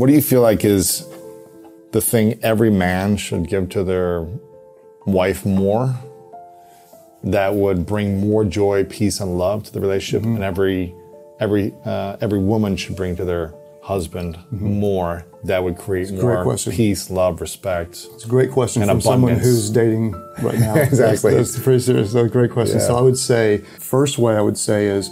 What do you feel like is the thing every man should give to their wife more that would bring more joy, peace, and love to the relationship, and every every uh, every woman should bring to their husband more that would create more question. peace, love, respect. It's a great question from someone who's dating right now. Exactly. That's, that's pretty serious. That's a great question. So I would say, first way I would say is,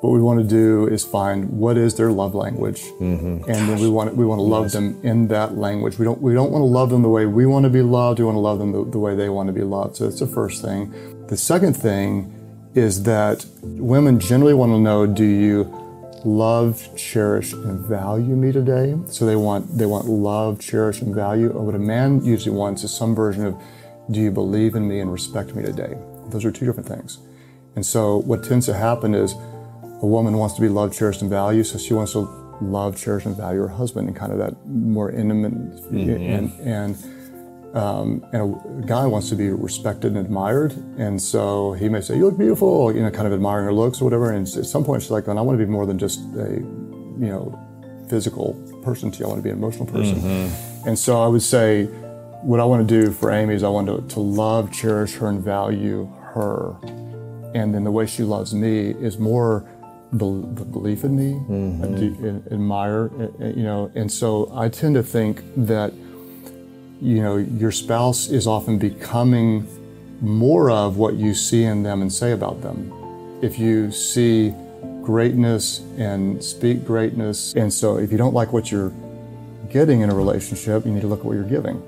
what we want to do is find what is their love language, Mm-hmm. and then we want we want to love them in that language. We don't we don't want to love them the way we want to be loved. We want to love them the, the way they want to be loved. So that's the first thing. The second thing is that women generally want to know: Do you love, cherish, and value me today? So they want they want love, cherish, and value. And what a man usually wants is some version of do you believe in me and respect me today? Those are two different things. And so what tends to happen is a woman wants to be loved, cherished, and valued, so she wants to love, cherish, and value her husband in kind of that more intimate and and um, and a guy wants to be respected and admired, and so he may say, "You look beautiful," you know, kind of admiring her looks or whatever. And at some point, she's like, "I want to be more than just a, you know, physical person to you. I want to be an emotional person." And so I would say, what I want to do for Amy is I want to, to love, cherish her, and value her, and then the way she loves me is more the belief in me, ad- admire, uh, uh, you know. And so I tend to think that you know, your spouse is often becoming more of what you see in them and say about them. If you see greatness and speak greatness, and so if you don't like what you're getting in a relationship, you need to look at what you're giving.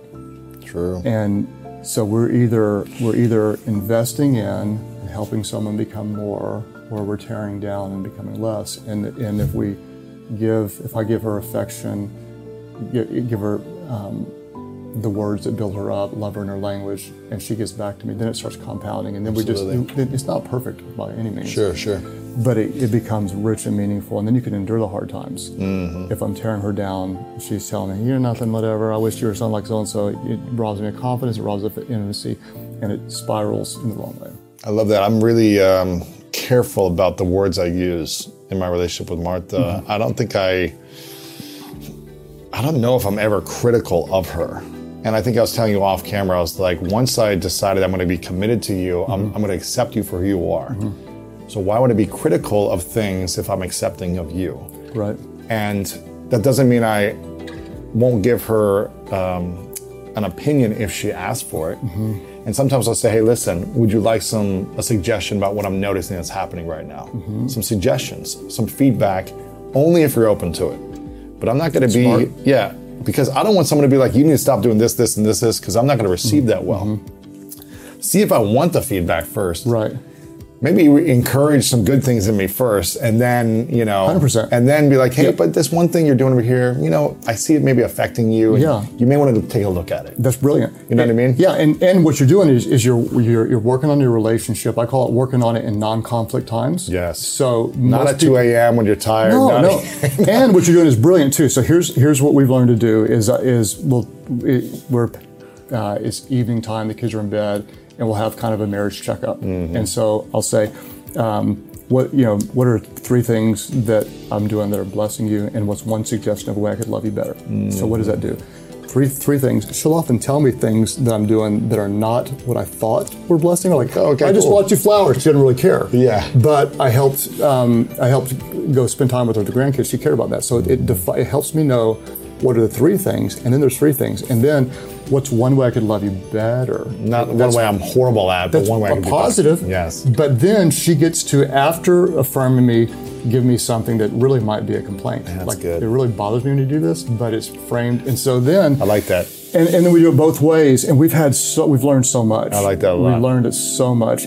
True. And so we're either we're either investing in helping someone become more, or we're tearing down and becoming less. And and if we give, if I give her affection, give, give her um, the words that build her up, love her in her language, and she gives back to me, then it starts compounding, and then we just, it's not perfect by any means Sure, sure. but it, it becomes rich and meaningful, and then you can endure the hard times. Mm-hmm. If I'm tearing her down, she's telling me, "You're nothing, whatever. I wish you were something like so and so." It robs me of confidence, it robs me of intimacy, and it spirals in the wrong way. I love that. I'm really um, careful about the words I use in my relationship with Martha. Mm-hmm. I don't think I, I don't know if I'm ever critical of her. And I think I was telling you off camera, I was like, once I decided I'm going to be committed to you, I'm, Mm-hmm. I'm going to accept you for who you are. So why would I be critical of things if I'm accepting of you? Right. And that doesn't mean I won't give her um, an opinion if she asks for it. Mm-hmm. And sometimes I'll say, hey, listen, would you like some a suggestion about what I'm noticing that's happening right now? Mm-hmm. Some suggestions, some feedback, only if you're open to it. But I'm not going to be, Smart. yeah, because I don't want someone to be like, you need to stop doing this, this, and this, this, because I'm not going to receive mm-hmm. that well. See if I want the feedback first Right. Maybe encourage some good things in me first and then you know 100%. and then be like hey Yep. but this one thing you're doing over here you know i see it maybe affecting you and Yeah. you may want to take a look at it That's brilliant. You know what I mean? Yeah, and, and what you're doing is, is you're, you're you're working on your relationship. I call it working on it in non-conflict times. Yes. So not at 2 a.m when you're tired No, no. and what you're doing is brilliant too. So here's here's what we've learned to do is uh, is we'll, it, we're uh, it's evening time, the kids are in bed, and we'll have kind of a marriage checkup. And so I'll say, um, what you know, what are three things that I'm doing that are blessing you, and what's one suggestion of a way I could love you better? So what does that do? Three three things. She'll often tell me things that I'm doing that are not what I thought were blessing. her. Like, Okay, I just cool. bought you flowers. She didn't really care. Yeah. But I helped. Um, I helped go spend time with her, the grandkids. She cared about that. So it, defi- it helps me know what are the three things, and then there's three things, and then what's one way I could love you better. Not one way I'm horrible at, but one way I be positive. better. Yes. But then she gets to, after affirming me, give me something that really might be a complaint. That's like good. it really bothers me when you do this, but it's framed. And so then I like that. and, and then we do it both ways, and we've had so we've learned so much. I like that a lot. We've learned it so much.